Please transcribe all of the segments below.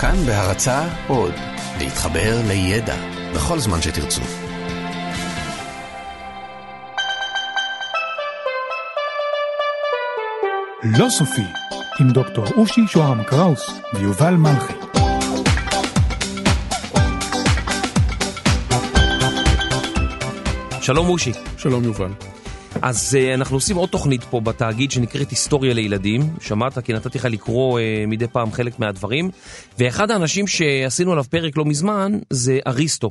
כאן בהרצה עוד, להתחבר לידע בכל זמן שתרצו. לא סופי, עם דוקטור אושי שוהם קראוס ויובל מלכי. שלום אושי. שלום יובל. אז uh, אנחנו עושים עוד תוכנית פה בתאגיד שנקראת היסטוריה לילדים. שמעת? כי נתתי לך לקרוא uh, מדי פעם חלק מהדברים. ואחד האנשים שעשינו עליו פרק לא מזמן זה אריסטו.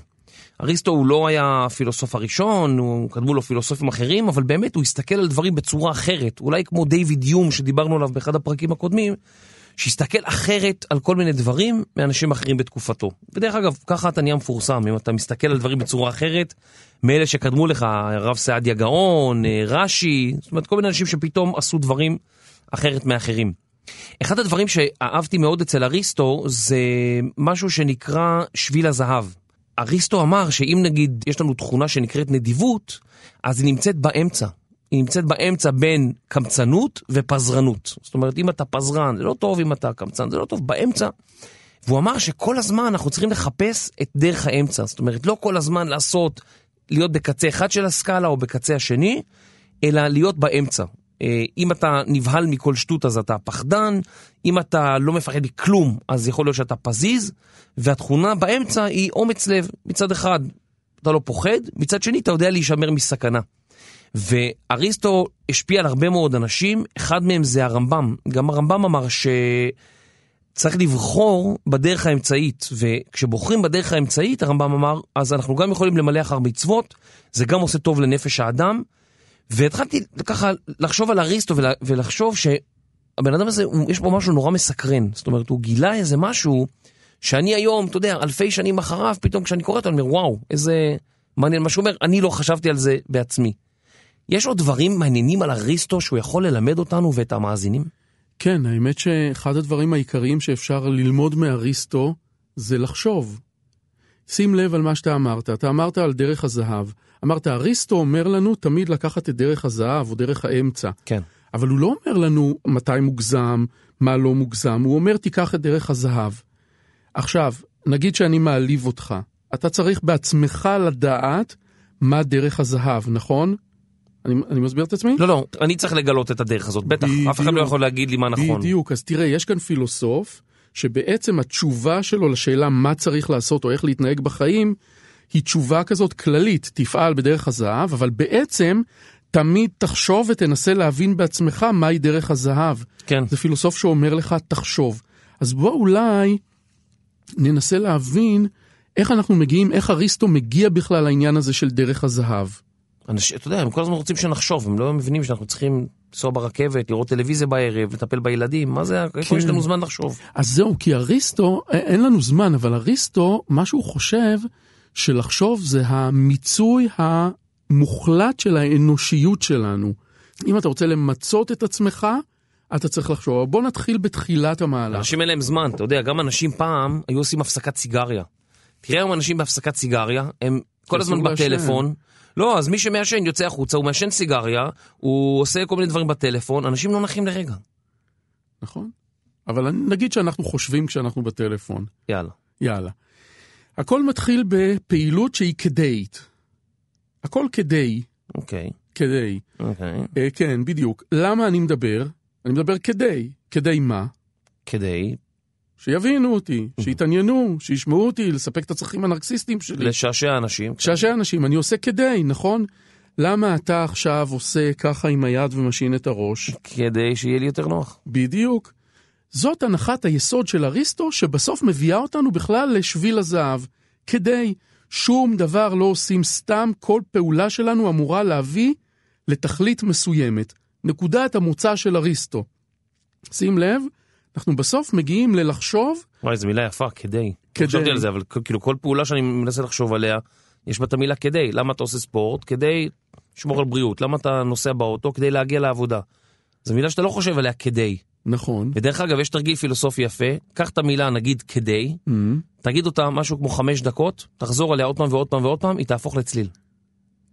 אריסטו הוא לא היה הפילוסוף הראשון, הוא קדמו לו פילוסופים אחרים, אבל באמת הוא הסתכל על דברים בצורה אחרת. אולי כמו דיוויד יום שדיברנו עליו באחד הפרקים הקודמים, שהסתכל אחרת על כל מיני דברים מאנשים אחרים בתקופתו. ודרך אגב, ככה אתה נהיה מפורסם, אם אתה מסתכל על דברים בצורה אחרת, מאלה שקדמו לך, הרב סעדיה גאון, רש"י, זאת אומרת כל מיני אנשים שפתאום עשו דברים אחרת מאחרים. אחד הדברים שאהבתי מאוד אצל אריסטו זה משהו שנקרא שביל הזהב. אריסטו אמר שאם נגיד יש לנו תכונה שנקראת נדיבות, אז היא נמצאת באמצע. היא נמצאת באמצע בין קמצנות ופזרנות. זאת אומרת, אם אתה פזרן, זה לא טוב, אם אתה קמצן, זה לא טוב, באמצע. והוא אמר שכל הזמן אנחנו צריכים לחפש את דרך האמצע. זאת אומרת, לא כל הזמן לעשות, להיות בקצה אחד של הסקאלה או בקצה השני, אלא להיות באמצע. אם אתה נבהל מכל שטות אז אתה פחדן, אם אתה לא מפחד מכלום אז יכול להיות שאתה פזיז, והתכונה באמצע היא אומץ לב. מצד אחד אתה לא פוחד, מצד שני אתה יודע להישמר מסכנה. ואריסטו השפיע על הרבה מאוד אנשים, אחד מהם זה הרמב"ם. גם הרמב"ם אמר שצריך לבחור בדרך האמצעית, וכשבוחרים בדרך האמצעית, הרמב"ם אמר, אז אנחנו גם יכולים למלא אחר מצוות, זה גם עושה טוב לנפש האדם. והתחלתי ככה לחשוב על אריסטו ולחשוב שהבן אדם הזה, יש בו משהו נורא מסקרן. זאת אומרת, הוא גילה איזה משהו שאני היום, אתה יודע, אלפי שנים אחריו, פתאום כשאני קורא אותו, אני אומר, וואו, איזה מעניין מה שהוא אומר, אני לא חשבתי על זה בעצמי. יש עוד דברים מעניינים על אריסטו שהוא יכול ללמד אותנו ואת המאזינים? כן, האמת שאחד הדברים העיקריים שאפשר ללמוד מאריסטו זה לחשוב. שים לב על מה שאתה אמרת, אתה אמרת על דרך הזהב. אמרת, אריסטו אומר לנו תמיד לקחת את דרך הזהב או דרך האמצע. כן. אבל הוא לא אומר לנו מתי מוגזם, מה לא מוגזם, הוא אומר תיקח את דרך הזהב. עכשיו, נגיד שאני מעליב אותך, אתה צריך בעצמך לדעת מה דרך הזהב, נכון? אני, אני מסביר את עצמי? לא, לא, אני צריך לגלות את הדרך הזאת, בטח, בדיוק, אף אחד לא יכול להגיד לי מה נכון. בדיוק, אז תראה, יש כאן פילוסוף, שבעצם התשובה שלו לשאלה מה צריך לעשות או איך להתנהג בחיים, היא תשובה כזאת כללית, תפעל בדרך הזהב, אבל בעצם תמיד תחשוב ותנסה להבין בעצמך מהי דרך הזהב. כן. זה פילוסוף שאומר לך, תחשוב. אז בוא אולי ננסה להבין איך אנחנו מגיעים, איך אריסטו מגיע בכלל לעניין הזה של דרך הזהב. אנשים, אתה יודע, הם כל הזמן רוצים שנחשוב, הם לא מבינים שאנחנו צריכים לנסוע ברכבת, לראות טלוויזיה בערב, לטפל בילדים, מה זה, איפה כן. יש לנו זמן לחשוב? אז זהו, כי אריסטו, אין לנו זמן, אבל אריסטו, מה שהוא חושב, שלחשוב זה המיצוי המוחלט של האנושיות שלנו. אם אתה רוצה למצות את עצמך, אתה צריך לחשוב. בוא נתחיל בתחילת המהלך. אנשים אין להם זמן, אתה יודע, גם אנשים פעם היו עושים הפסקת סיגריה. תראה היום אנשים בהפסקת סיגריה, הם כל הזמן בטלפון. לא, אז מי שמעשן יוצא החוצה, הוא מעשן סיגריה, הוא עושה כל מיני דברים בטלפון, אנשים לא נחים לרגע. נכון. אבל נגיד שאנחנו חושבים כשאנחנו בטלפון. יאללה. יאללה. הכל מתחיל בפעילות שהיא כדאית. הכל כדי. אוקיי. כדי. אוקיי. אה, כן, בדיוק. למה אני מדבר? אני מדבר כדי. כדי מה? כדי שיבינו אותי, שיתעניינו, שישמעו אותי, לספק את הצרכים הנרקסיסטיים שלי. לשעשע אנשים. לשעשע אנשים, אני עושה כדי, נכון? למה אתה עכשיו עושה ככה עם היד ומשעין את הראש? כדי שיהיה לי יותר נוח. בדיוק. זאת הנחת היסוד של אריסטו, שבסוף מביאה אותנו בכלל לשביל הזהב. כדי. שום דבר לא עושים סתם, כל פעולה שלנו אמורה להביא לתכלית מסוימת. נקודת המוצא של אריסטו. שים לב, אנחנו בסוף מגיעים ללחשוב... וואי, זו מילה יפה, כדי. כדי. חשבתי על זה, אבל כאילו כל פעולה שאני מנסה לחשוב עליה, יש בה את המילה כדי. למה אתה עושה ספורט? כדי לשמור על בריאות. למה אתה נוסע באוטו? כדי להגיע לעבודה. זו מילה שאתה לא חושב עליה כדי. נכון. ודרך אגב, יש תרגיל פילוסופי יפה, קח את המילה נגיד כדי, Mm-hmm. תגיד אותה משהו כמו חמש דקות, תחזור עליה עוד פעם ועוד פעם ועוד פעם, היא תהפוך לצליל.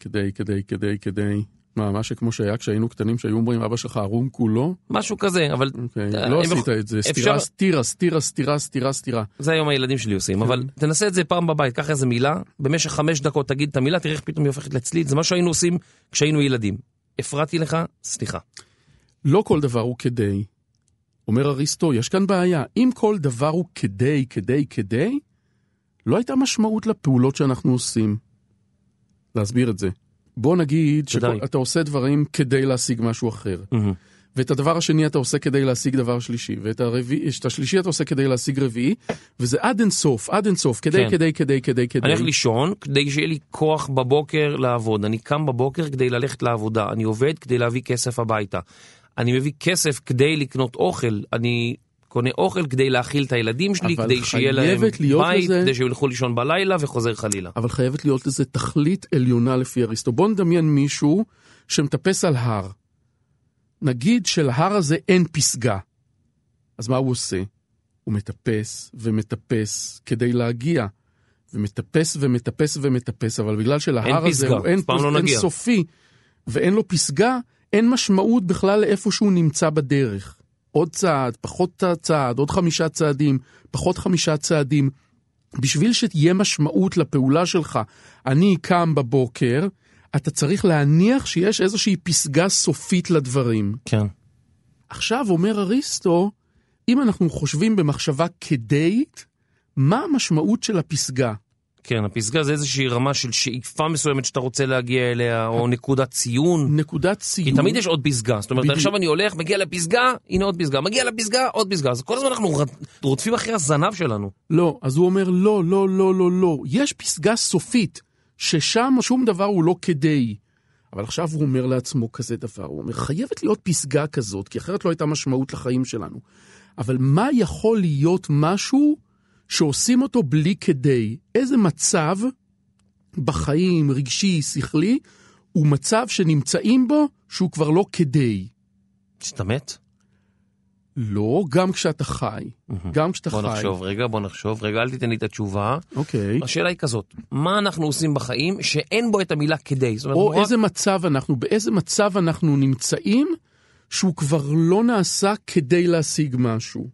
כדי, כדי, כדי, כדי. מה, מה שכמו שהיה כשהיינו קטנים, שהיו אומרים, אבא שלך ערום כולו? משהו כזה, אבל אוקיי, אה, לא עשית את זה, סתירה, סתירה, סתירה, סתירה, סתירה, סתירה. זה היום הילדים שלי עושים, כן. אבל תנסה את זה פעם בבית, קח איזה מילה, במשך חמש דקות תגיד את המילה, תראה איך פתאום היא הופכת לצליל, זה מה שהיינו עושים כשהיינו ילדים. הפרעתי לך, סליחה. לא כל דבר הוא כדי. אומר אריסטו, יש כאן בעיה. אם כל דבר הוא כדי, כדי, כדי, לא הייתה משמעות לפעולות שאנחנו עושים. להסביר את זה. בוא נגיד. שאתה עושה דברים כדי להשיג משהו אחר. ואת הדבר השני אתה עושה כדי להשיג דבר שלישי, ואת הרביעי, את השלישי אתה עושה כדי להשיג רביעי, וזה עד אינסוף, עד אינסוף, כדי, כן. כדי, כדי, כדי, כדי. אני הולך לישון כדי שיהיה לי כוח בבוקר לעבוד. אני קם בבוקר כדי ללכת לעבודה. אני עובד כדי להביא כסף הביתה. אני מביא כסף כדי לקנות אוכל. אני קונה אוכל כדי להאכיל את הילדים שלי, כדי שיהיה להם בית, לזה- כדי שילכו לישון בלילה וחוזר חלילה. אבל חייבת להיות לזה תכלית עליונה לפי אריסטו. בוא נדמיין מישהו שמטפס על הר. נגיד שלהר הזה אין פסגה. אז מה הוא עושה? הוא מטפס ומטפס כדי להגיע. ומטפס ומטפס ומטפס, אבל בגלל שלהר הזה פסגה, הוא אין, פעם לא אין. סופי ואין לו פסגה, אין משמעות בכלל לאיפה שהוא נמצא בדרך. עוד צעד, פחות צעד, עוד חמישה צעדים, פחות חמישה צעדים. בשביל שתהיה משמעות לפעולה שלך, אני קם בבוקר, אתה צריך להניח שיש איזושהי פסגה סופית לדברים. כן. עכשיו אומר אריסטו, אם אנחנו חושבים במחשבה כדאית, מה המשמעות של הפסגה? כן, הפסגה זה איזושהי רמה של שאיפה מסוימת שאתה רוצה להגיע אליה, או נקודת ציון. נקודת כי ציון. תמיד יש עוד פסגה. זאת אומרת. עכשיו אני הולך, מגיע לפסגה, הנה עוד פסגה, מגיע לפסגה, עוד פסגה. אז כל הזמן אנחנו רודפים אחרי הזנב שלנו. לא, אז הוא אומר לא, לא, לא, לא, לא. יש פסגה סופית, ששם שום דבר הוא לא כדי. אבל עכשיו הוא אומר לעצמו כזה דבר, הוא אומר, חייבת להיות פסגה כזאת, כי אחרת לא הייתה משמעות לחיים שלנו. אבל מה יכול להיות משהו שעושים אותו בלי כדי? איזה מצב בחיים, רגשי, שכלי, הוא מצב שנמצאים בו שהוא כבר לא כדי. שאתה מת? לא, גם כשאתה חי. גם כשאתה בוא חי. נחשוב רגע, בוא נחשוב רגע, אל תיתן לי את התשובה. אוקיי. השאלה היא כזאת, מה אנחנו עושים בחיים שאין בו את המילה כדי? אומרת, או רק- איזה מצב אנחנו, באיזה מצב אנחנו נמצאים שהוא כבר לא נעשה כדי להשיג משהו.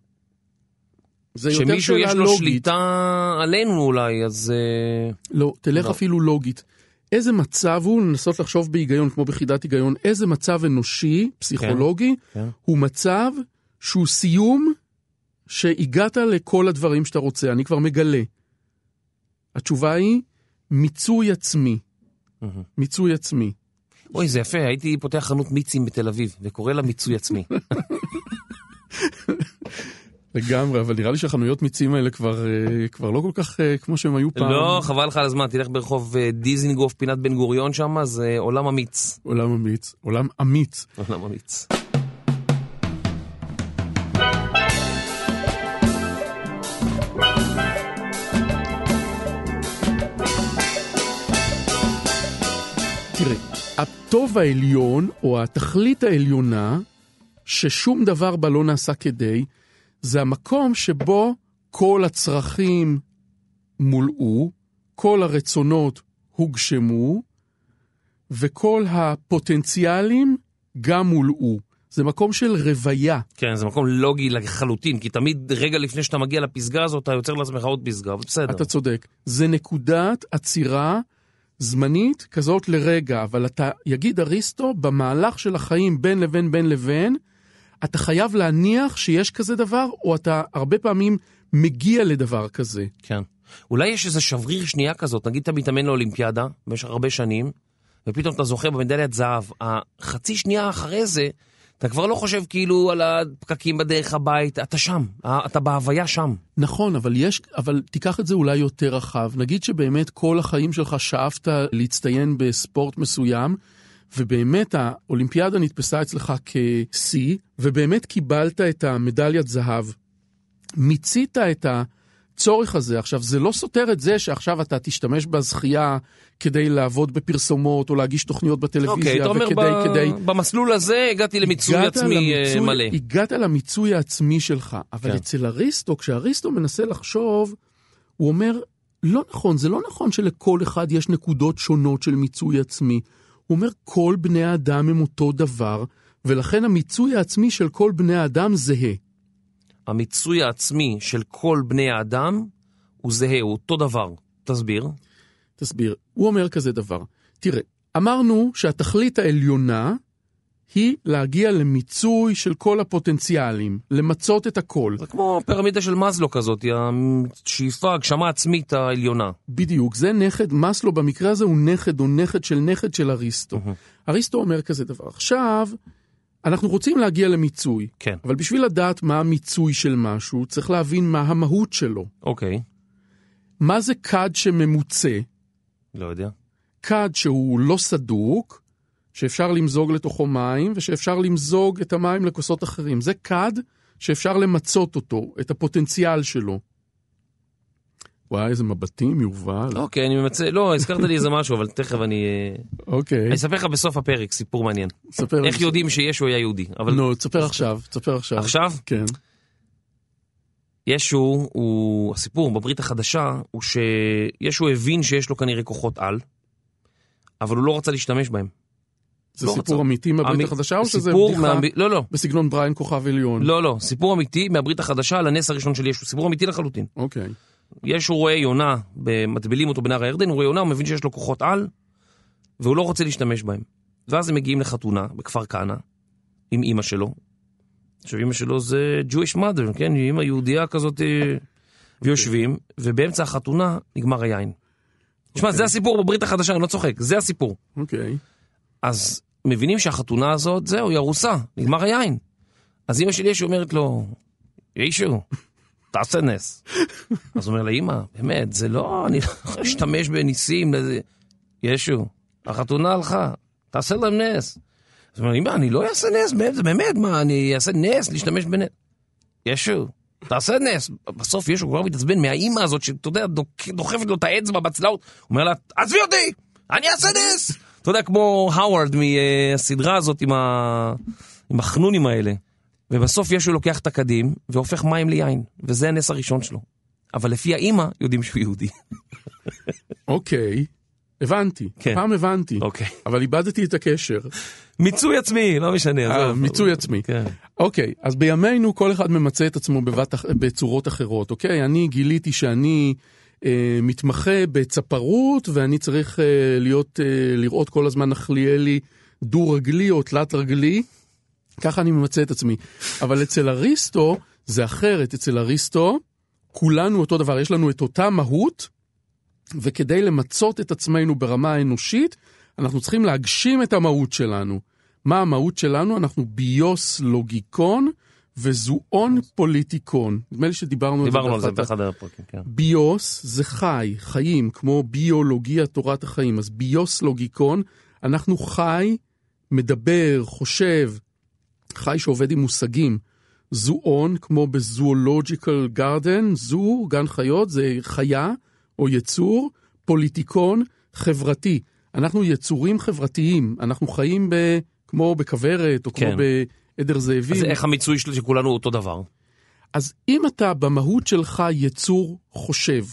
זה יותר שמישהו יש לו לוגית. שליטה עלינו אולי, אז... אה, לא, תלך לא. אפילו לוגית. איזה מצב הוא, לנסות לחשוב בהיגיון, כמו בחידת היגיון, איזה מצב אנושי, פסיכולוגי, כן. הוא מצב שהוא סיום שהגעת לכל הדברים שאתה רוצה, אני כבר מגלה. התשובה היא מיצוי עצמי. מיצוי עצמי. אוי, זה יפה, הייתי פותח חנות מיצים בתל אביב, וקורא לה מיצוי עצמי. לגמרי, אבל נראה לי שהחנויות מיצים האלה כבר, אה, כבר לא כל כך אה, כמו שהם היו פעם. לא, חבל לך על הזמן, תלך ברחוב אה, דיזינגוף, פינת בן גוריון שם, זה עולם אמיץ. עולם אמיץ, עולם אמיץ. עולם אמיץ. תראה, הטוב העליון, או התכלית העליונה, ששום דבר בה לא נעשה כדי, זה המקום שבו כל הצרכים מולאו, כל הרצונות הוגשמו, וכל הפוטנציאלים גם מולאו. זה מקום של רוויה. כן, זה מקום לוגי לחלוטין, כי תמיד רגע לפני שאתה מגיע לפסגה הזאת, אתה יוצר לעצמך עוד פסגה, אבל בסדר. אתה צודק. זה נקודת עצירה זמנית כזאת לרגע, אבל אתה, יגיד אריסטו, במהלך של החיים בין לבין בין לבין, אתה חייב להניח שיש כזה דבר, או אתה הרבה פעמים מגיע לדבר כזה. כן. אולי יש איזה שבריר שנייה כזאת, נגיד אתה מתאמן לאולימפיאדה במשך הרבה שנים, ופתאום אתה זוכה במדליית זהב. החצי שנייה אחרי זה, אתה כבר לא חושב כאילו על הפקקים בדרך הביתה, אתה שם, אתה בהוויה שם. נכון, אבל יש, אבל תיקח את זה אולי יותר רחב. נגיד שבאמת כל החיים שלך שאפת להצטיין בספורט מסוים, ובאמת האולימפיאדה נתפסה אצלך כשיא, ובאמת קיבלת את המדליית זהב. מיצית את הצורך הזה. עכשיו, זה לא סותר את זה שעכשיו אתה תשתמש בזכייה כדי לעבוד בפרסומות או להגיש תוכניות בטלוויזיה, אוקיי, אתה אומר, וכדי, ב... כדי... במסלול הזה הגעתי למיצוי הגעת עצמי אה, למיצוי- מלא. הגעת למיצוי העצמי שלך, אבל כן. אצל אריסטו, כשאריסטו מנסה לחשוב, הוא אומר, לא נכון, זה לא נכון שלכל אחד יש נקודות שונות של מיצוי עצמי. הוא אומר, כל בני האדם הם אותו דבר, ולכן המיצוי העצמי של כל בני האדם זהה. המיצוי העצמי של כל בני האדם הוא זהה, הוא אותו דבר. תסביר. תסביר. הוא אומר כזה דבר. תראה, אמרנו שהתכלית העליונה היא להגיע למיצוי של כל הפוטנציאלים, למצות את הכל. זה כמו פירמידה של מאזלו כזאת, השאיפה, הגשמה עצמית העליונה. בדיוק, זה נכד, מאסלו במקרה הזה הוא נכד, הוא נכד של נכד של אריסטו. אריסטו אומר כזה דבר. עכשיו, אנחנו רוצים להגיע למיצוי, כן. אבל בשביל לדעת מה המיצוי של משהו, צריך להבין מה המהות שלו. אוקיי, מה זה כד שממוצה? לא יודע. כד שהוא לא סדוק, שאפשר למזוג לתוכו מים, ושאפשר למזוג את המים לכוסות אחרים. זה כד שאפשר למצות אותו, את הפוטנציאל שלו. וואי, איזה מבטים, יובל. אוקיי, אני ממצא, לא, הזכרת לי איזה משהו, אבל תכף אני... אה, אוקיי, אני אספר לך בסוף הפרק, סיפור מעניין. ספר. איך יודעים שישו היה יהודי. אבל נו, תספר עכשיו, תספר עכשיו. עכשיו, כן. ישו הוא, הסיפור בברית החדשה, הוא שישו הבין שיש לו כנראה כוחות על, אבל הוא לא רצה להשתמש בהם. זה לא סיפור רצה. אמיתי מהברית אמי- החדשה, או שזה בדיחה מה- לא, לא, בסגנון בריין כוכב עליון? לא, לא, סיפור אמיתי מהברית החדשה על הנס הראשון של ישו, סיפור אמיתי לחלוטין. אוקיי. ישו רואה יונה, מטבילים אותו בנהר הירדן, הוא רואה יונה, הוא מבין שיש לו כוחות על, והוא לא רוצה להשתמש בהם. ואז הם מגיעים לחתונה בכפר כנא, עם אימא שלו. עכשיו אימא שלו זה Jewish mother, כן? אימא יהודייה כזאת, אה, ויושבים, ובאמצע החתונה נגמר היין. תשמע, זה הסיפור בברית החדשה, אני לא צוחק, זה הסיפור. אוקיי. אז מבינים שהחתונה הזאת, זהו, היא ארוסה, נגמר היין. אז אימא של ישו אומרת לו, ישו, תעשה נס. אז הוא אומר לה, באמת, זה לא, אני לא להשתמש בניסים. לזה." ישו, החתונה הלכה, תעשה להם נס. אז הוא אומר, אמא, אני לא אעשה נס, באמת, מה, אני אעשה נס, להשתמש בנס. ישו, תעשה נס. בסוף ישו כבר מתעצבן מהאימא הזאת, שאתה יודע, דוחפת לו את האצבע בצלעות. הוא אומר לה, עזבי אותי, אני אעשה נס. אתה יודע, כמו האווארד מהסדרה הזאת עם, ה... עם החנונים האלה. ובסוף ישו לוקח את הקדים והופך מים ליין, וזה הנס הראשון שלו. אבל לפי האימא יודעים שהוא יהודי. אוקיי. הבנתי. כן. פעם הבנתי. אוקיי. אבל איבדתי את הקשר. מיצוי עצמי, לא משנה. עזוב. מיצוי עצמי. כן. אוקיי, אז בימינו כל אחד ממצה את עצמו בבת, בצורות אחרות, אוקיי? אני גיליתי שאני מתמחה בצפרות, ואני צריך אה, להיות, אה, לראות כל הזמן נחליאלי דו-רגלי או תלת-רגלי. ככה אני ממצה את עצמי. אבל אצל אריסטו זה אחרת. אצל אריסטו כולנו אותו דבר, יש לנו את אותה מהות, וכדי למצות את עצמנו ברמה האנושית, אנחנו צריכים להגשים את המהות שלנו. מה המהות שלנו? אנחנו ביוס לוגיקון וזואון פוליטיקון. נדמה לי שדיברנו דיברנו על זה באחד הפרקים, כן. ביוס זה חי, חיים, כמו ביולוגיה, תורת החיים. אז ביוס לוגיקון, אנחנו חי, מדבר, חושב, חי שעובד עם מושגים. זואון, כמו בזואולוג'יקל גרדן, זו, גן חיות, זה חיה או יצור, פוליטיקון, חברתי. אנחנו יצורים חברתיים, אנחנו חיים ב, כמו בכוורת, או כן. כמו בעדר זאבים. אז איך המיצוי של שכולנו אותו דבר? אז אם אתה במהות שלך יצור חושב,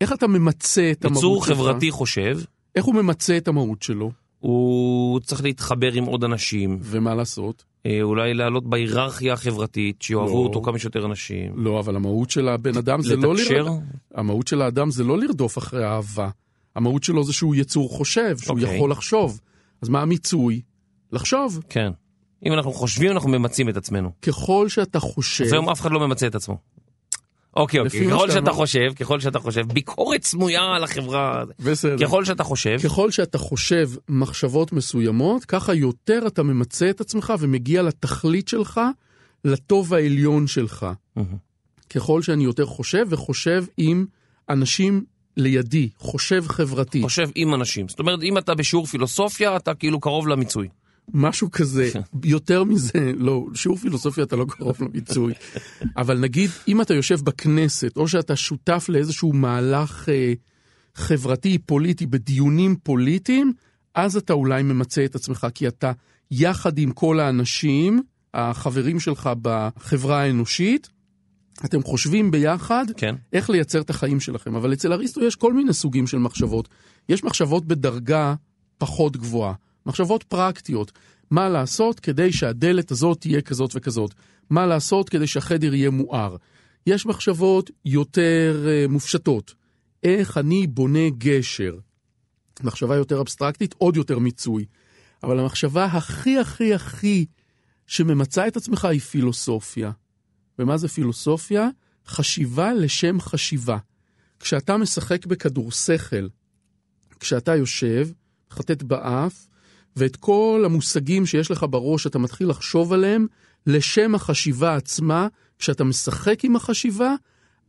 איך אתה ממצה את המהות יצור שלך? חברתי חושב, איך הוא ממצה את המהות שלו? הוא צריך להתחבר עם עוד אנשים, ומה לעשות? אה, אולי לעלות בהיררכיה החברתית, שיאהבו לא. אותו כמה שיותר אנשים. לא, אבל המהות של הבן אדם זה לא לתקשר? המהות של האדם זה לא לרדוף אחרי אהבה. המהות שלו זה שהוא יצור חושב, שהוא אוקיי. יכול לחשוב. אז מה המיצוי? לחשוב. כן. אם אנחנו חושבים, אנחנו ממצים את עצמנו. ככל שאתה חושב... אז היום אף אחד לא ממצה את עצמו. אוקיי, אוקיי, ככל שאתה אמר- חושב, ככל שאתה חושב, ביקורת סמויה על החברה, בסדר. ככל שאתה חושב, ככל שאתה חושב מחשבות מסוימות, ככה יותר אתה ממצה את עצמך ומגיע לתכלית שלך, לטוב העליון שלך. מהמם. ככל שאני יותר חושב וחושב עם אנשים לידי, חושב חברתי, חושב עם אנשים. זאת אומרת, אם אתה בשיעור פילוסופיה, אתה כאילו קרוב למיצוי. משהו כזה, יותר מזה, לא, שיעור פילוסופיה אתה לא קרוב למיצוי, אבל נגיד, אם אתה יושב בכנסת, או שאתה שותף לאיזשהו מהלך אה, חברתי, פוליטי, בדיונים פוליטיים, אז אתה אולי ממצה את עצמך, כי אתה יחד עם כל האנשים, החברים שלך בחברה האנושית, אתם חושבים ביחד כן. איך לייצר את החיים שלכם. אבל אצל אריסטו יש כל מיני סוגים של מחשבות. יש מחשבות בדרגה פחות גבוהה. מחשבות פרקטיות. מה לעשות כדי שהדלת הזאת תהיה כזאת וכזאת? מה לעשות כדי שהחדר יהיה מואר? יש מחשבות יותר uh, מופשטות. איך אני בונה גשר? מחשבה יותר אבסטרקטית, עוד יותר מיצוי. אבל המחשבה הכי הכי הכי שממצה את עצמך היא פילוסופיה. ומה זה פילוסופיה? חשיבה לשם חשיבה. כשאתה משחק בכדור שכל, כשאתה יושב, חטט באף, ואת כל המושגים שיש לך בראש, אתה מתחיל לחשוב עליהם לשם החשיבה עצמה, כשאתה משחק עם החשיבה,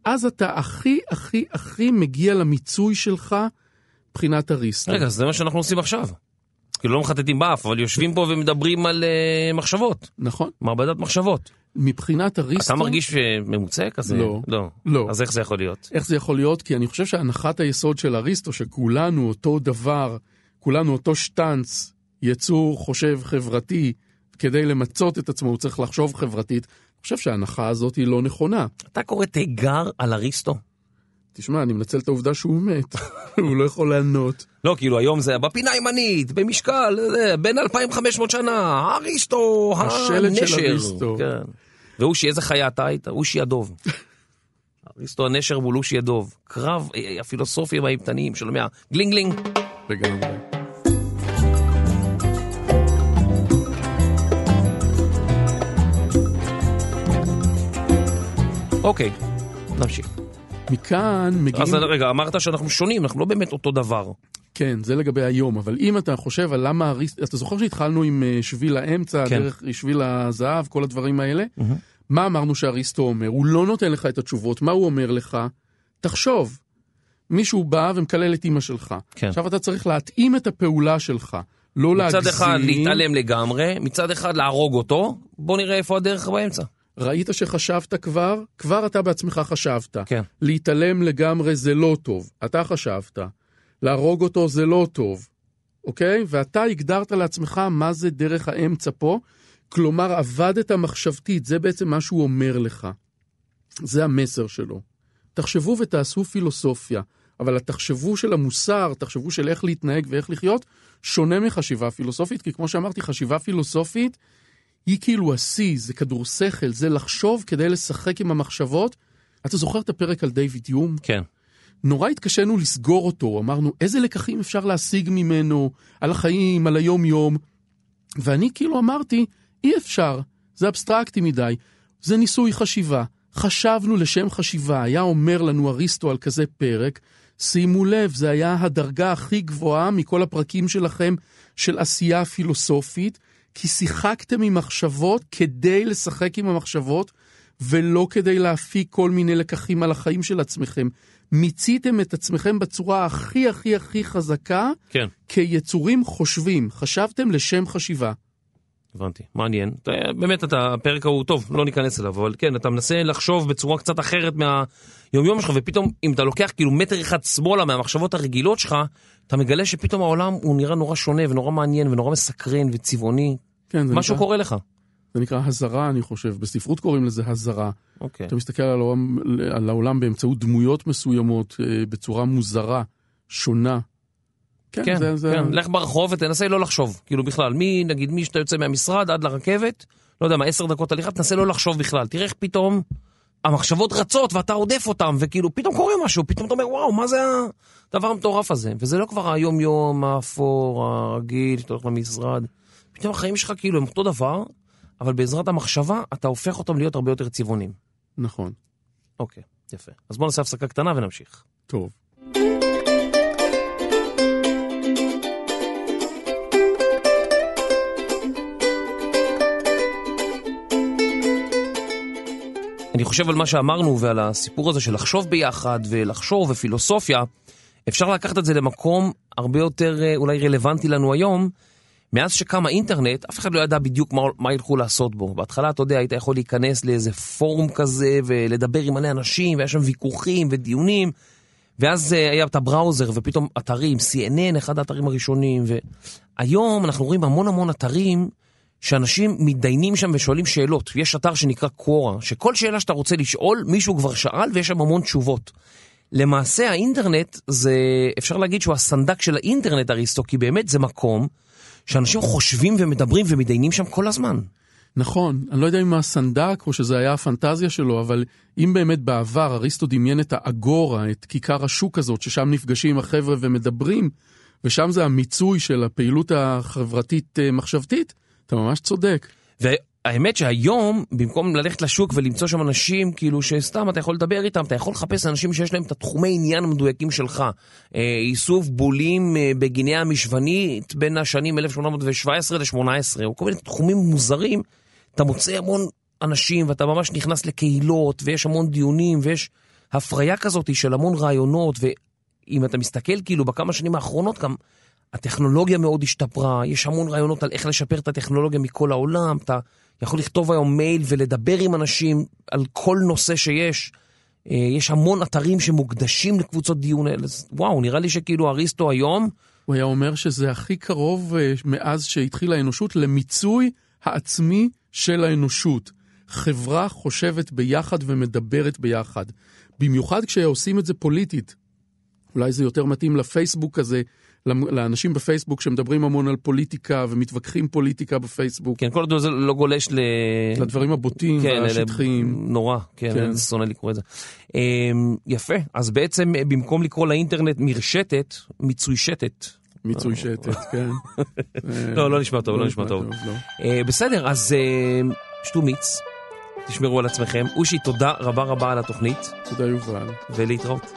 אז אתה הכי הכי הכי מגיע למיצוי שלך מבחינת אריסטו. רגע, זה מה שאנחנו עושים עכשיו. כאילו לא מחטטים באף, אבל יושבים פה ומדברים על uh, מחשבות. נכון. מעבדת מחשבות. מבחינת אריסטו... אתה מרגיש ממוצע כזה? לא. לא. לא. אז איך זה יכול להיות? איך זה יכול להיות? כי אני חושב שהנחת היסוד של אריסטו, שכולנו אותו דבר, כולנו אותו שטנץ, יצור חושב חברתי, כדי למצות את עצמו הוא צריך לחשוב חברתית, אני חושב שההנחה הזאת היא לא נכונה. אתה קורא תיגר על אריסטו? תשמע, אני מנצל את העובדה שהוא מת, הוא לא יכול לענות. לא, כאילו היום זה בפינה הימנית, במשקל, בין 2500 שנה, אריסטו, השלט של הנשר. אריסטו. כן. ואושי, איזה חיה אתה היית? אושי הדוב. אריסטו הנשר מול אושי הדוב. קרב אה, הפילוסופים האימתניים, שומע? גלינג גלינג. לגמרי. אוקיי, נמשיך. מכאן מגיעים... אז רגע, אמרת שאנחנו שונים, אנחנו לא באמת אותו דבר. כן, זה לגבי היום, אבל אם אתה חושב על למה אריסטו, אתה זוכר שהתחלנו עם אה, שביל האמצע, כן. דרך שביל הזהב, כל הדברים האלה? מה אמרנו שאריסטו אומר? הוא לא נותן לך את התשובות, מה הוא אומר לך? תחשוב. מישהו בא ומקלל את אימא שלך. כן. עכשיו אתה צריך להתאים את הפעולה שלך, לא להגזים. מצד אחד להתעלם לגמרי, מצד אחד להרוג אותו, בוא נראה איפה הדרך באמצע. ראית שחשבת כבר? כבר אתה בעצמך חשבת. כן. להתעלם לגמרי זה לא טוב, אתה חשבת. להרוג אותו זה לא טוב, אוקיי? ואתה הגדרת לעצמך מה זה דרך האמצע פה, כלומר עבדת מחשבתית, זה בעצם מה שהוא אומר לך. זה המסר שלו. תחשבו ותעשו פילוסופיה, אבל התחשבו של המוסר, תחשבו של איך להתנהג ואיך לחיות, שונה מחשיבה פילוסופית, כי כמו שאמרתי, חשיבה פילוסופית היא כאילו השיא, זה כדור שכל, זה לחשוב כדי לשחק עם המחשבות. אתה זוכר את הפרק על דיוויד יום? כן. נורא התקשינו לסגור אותו, אמרנו, איזה לקחים אפשר להשיג ממנו, על החיים, על היום-יום. ואני כאילו אמרתי, אי אפשר, זה אבסטרקטי מדי, זה ניסוי חשיבה. חשבנו לשם חשיבה, היה אומר לנו אריסטו על כזה פרק, שימו לב, זה היה הדרגה הכי גבוהה מכל הפרקים שלכם של עשייה פילוסופית, כי שיחקתם עם מחשבות כדי לשחק עם המחשבות, ולא כדי להפיק כל מיני לקחים על החיים של עצמכם. מיציתם את עצמכם בצורה הכי הכי הכי חזקה, כן. כיצורים חושבים. חשבתם לשם חשיבה. הבנתי, מעניין. באמת, אתה, הפרק ההוא טוב, לא ניכנס אליו, אבל כן, אתה מנסה לחשוב בצורה קצת אחרת מהיומיום שלך, ופתאום, אם אתה לוקח כאילו מטר אחד שמאלה מהמחשבות הרגילות שלך, אתה מגלה שפתאום העולם הוא נראה נורא שונה ונורא מעניין ונורא מסקרן וצבעוני. כן, זה משהו נקרא, קורה לך. זה נקרא הזרה, אני חושב. בספרות קוראים לזה הזרה. אוקיי. אתה מסתכל על העולם, על העולם באמצעות דמויות מסוימות, אה, בצורה מוזרה, שונה. כן, כן, זה, זה... כן, לך ברחוב ותנסה לא לחשוב. כאילו בכלל, מי, נגיד, מי שאתה יוצא מהמשרד עד לרכבת, לא יודע מה, עשר דקות הליכה, תנסה לא לחשוב בכלל. תראה איך פתאום המחשבות רצות ואתה עודף אותן, וכאילו פתאום קורה משהו, פתאום אתה אומר, וואו, מה זה הדבר המטורף הזה? וזה לא כבר היום-יום האפור, הרגיל, שאתה הולך למשרד. פתאום החיים שלך כאילו הם אותו דבר, אבל בעזרת המחשבה אתה הופך אותם להיות הרבה יותר צבעונים. נכון. אוקיי, יפה. אז בוא נעשה הפסקה קטנה ונמשיך. טוב. אני חושב על מה שאמרנו ועל הסיפור הזה של לחשוב ביחד ולחשוב ופילוסופיה, אפשר לקחת את זה למקום הרבה יותר אה, אולי רלוונטי לנו היום. מאז שקם האינטרנט, אף אחד לא ידע בדיוק מה, מה ילכו לעשות בו. בהתחלה, אתה יודע, היית יכול להיכנס לאיזה פורום כזה ולדבר עם מלא אנשים, והיה שם ויכוחים ודיונים, ואז אה, היה את הבראוזר ופתאום אתרים, CNN, אחד האתרים הראשונים, והיום אנחנו רואים המון המון אתרים שאנשים מתדיינים שם ושואלים שאלות. יש אתר שנקרא קוורה, שכל שאלה שאתה רוצה לשאול, מישהו כבר שאל ויש שם המון תשובות. למעשה האינטרנט זה, אפשר להגיד שהוא הסנדק של האינטרנט אריסטו, כי באמת זה מקום שאנשים חושבים ומדברים ומתדיינים שם כל הזמן. נכון, אני לא יודע אם הסנדק או שזה היה הפנטזיה שלו, אבל אם באמת בעבר אריסטו דמיין את האגורה, את כיכר השוק הזאת, ששם נפגשים החבר'ה ומדברים, ושם זה המיצוי של הפעילות החברתית-מחשבתית, אתה ממש צודק. האמת שהיום, במקום ללכת לשוק ולמצוא שם אנשים, כאילו שסתם אתה יכול לדבר איתם, אתה יכול לחפש אנשים שיש להם את התחומי עניין המדויקים שלך. אה, איסוף בולים אה, בגיני המשוונית בין השנים 1817 ל-18, או כל מיני תחומים מוזרים, אתה מוצא המון אנשים ואתה ממש נכנס לקהילות, ויש המון דיונים, ויש הפריה כזאת של המון רעיונות, ואם אתה מסתכל כאילו בכמה שנים האחרונות גם, הטכנולוגיה מאוד השתפרה, יש המון רעיונות על איך לשפר את הטכנולוגיה מכל העולם, אתה... יכול לכתוב היום מייל ולדבר עם אנשים על כל נושא שיש. אה, יש המון אתרים שמוקדשים לקבוצות דיון האלה. וואו, נראה לי שכאילו אריסטו היום... הוא היה אומר שזה הכי קרוב אה, מאז שהתחילה האנושות למיצוי העצמי של האנושות. חברה חושבת ביחד ומדברת ביחד. במיוחד כשעושים את זה פוליטית. אולי זה יותר מתאים לפייסבוק הזה, לאנשים בפייסבוק שמדברים המון על פוליטיקה ומתווכחים פוליטיקה בפייסבוק. כן, כל זה לא גולש ל... לדברים הבוטים כן, והשטחיים. נורא, כן, כן. אני שונא לקרוא את זה. אמ, יפה, אז בעצם אה, במקום לקרוא לאינטרנט מרשתת, מיצוי שתת. מיצוי שתת, כן. לא, לא נשמע טוב, לא נשמע טוב. לא. אה, בסדר, אז אה, שתו מיץ, תשמרו על עצמכם. אושי, תודה רבה רבה על התוכנית. תודה, יובל. ולהתראות.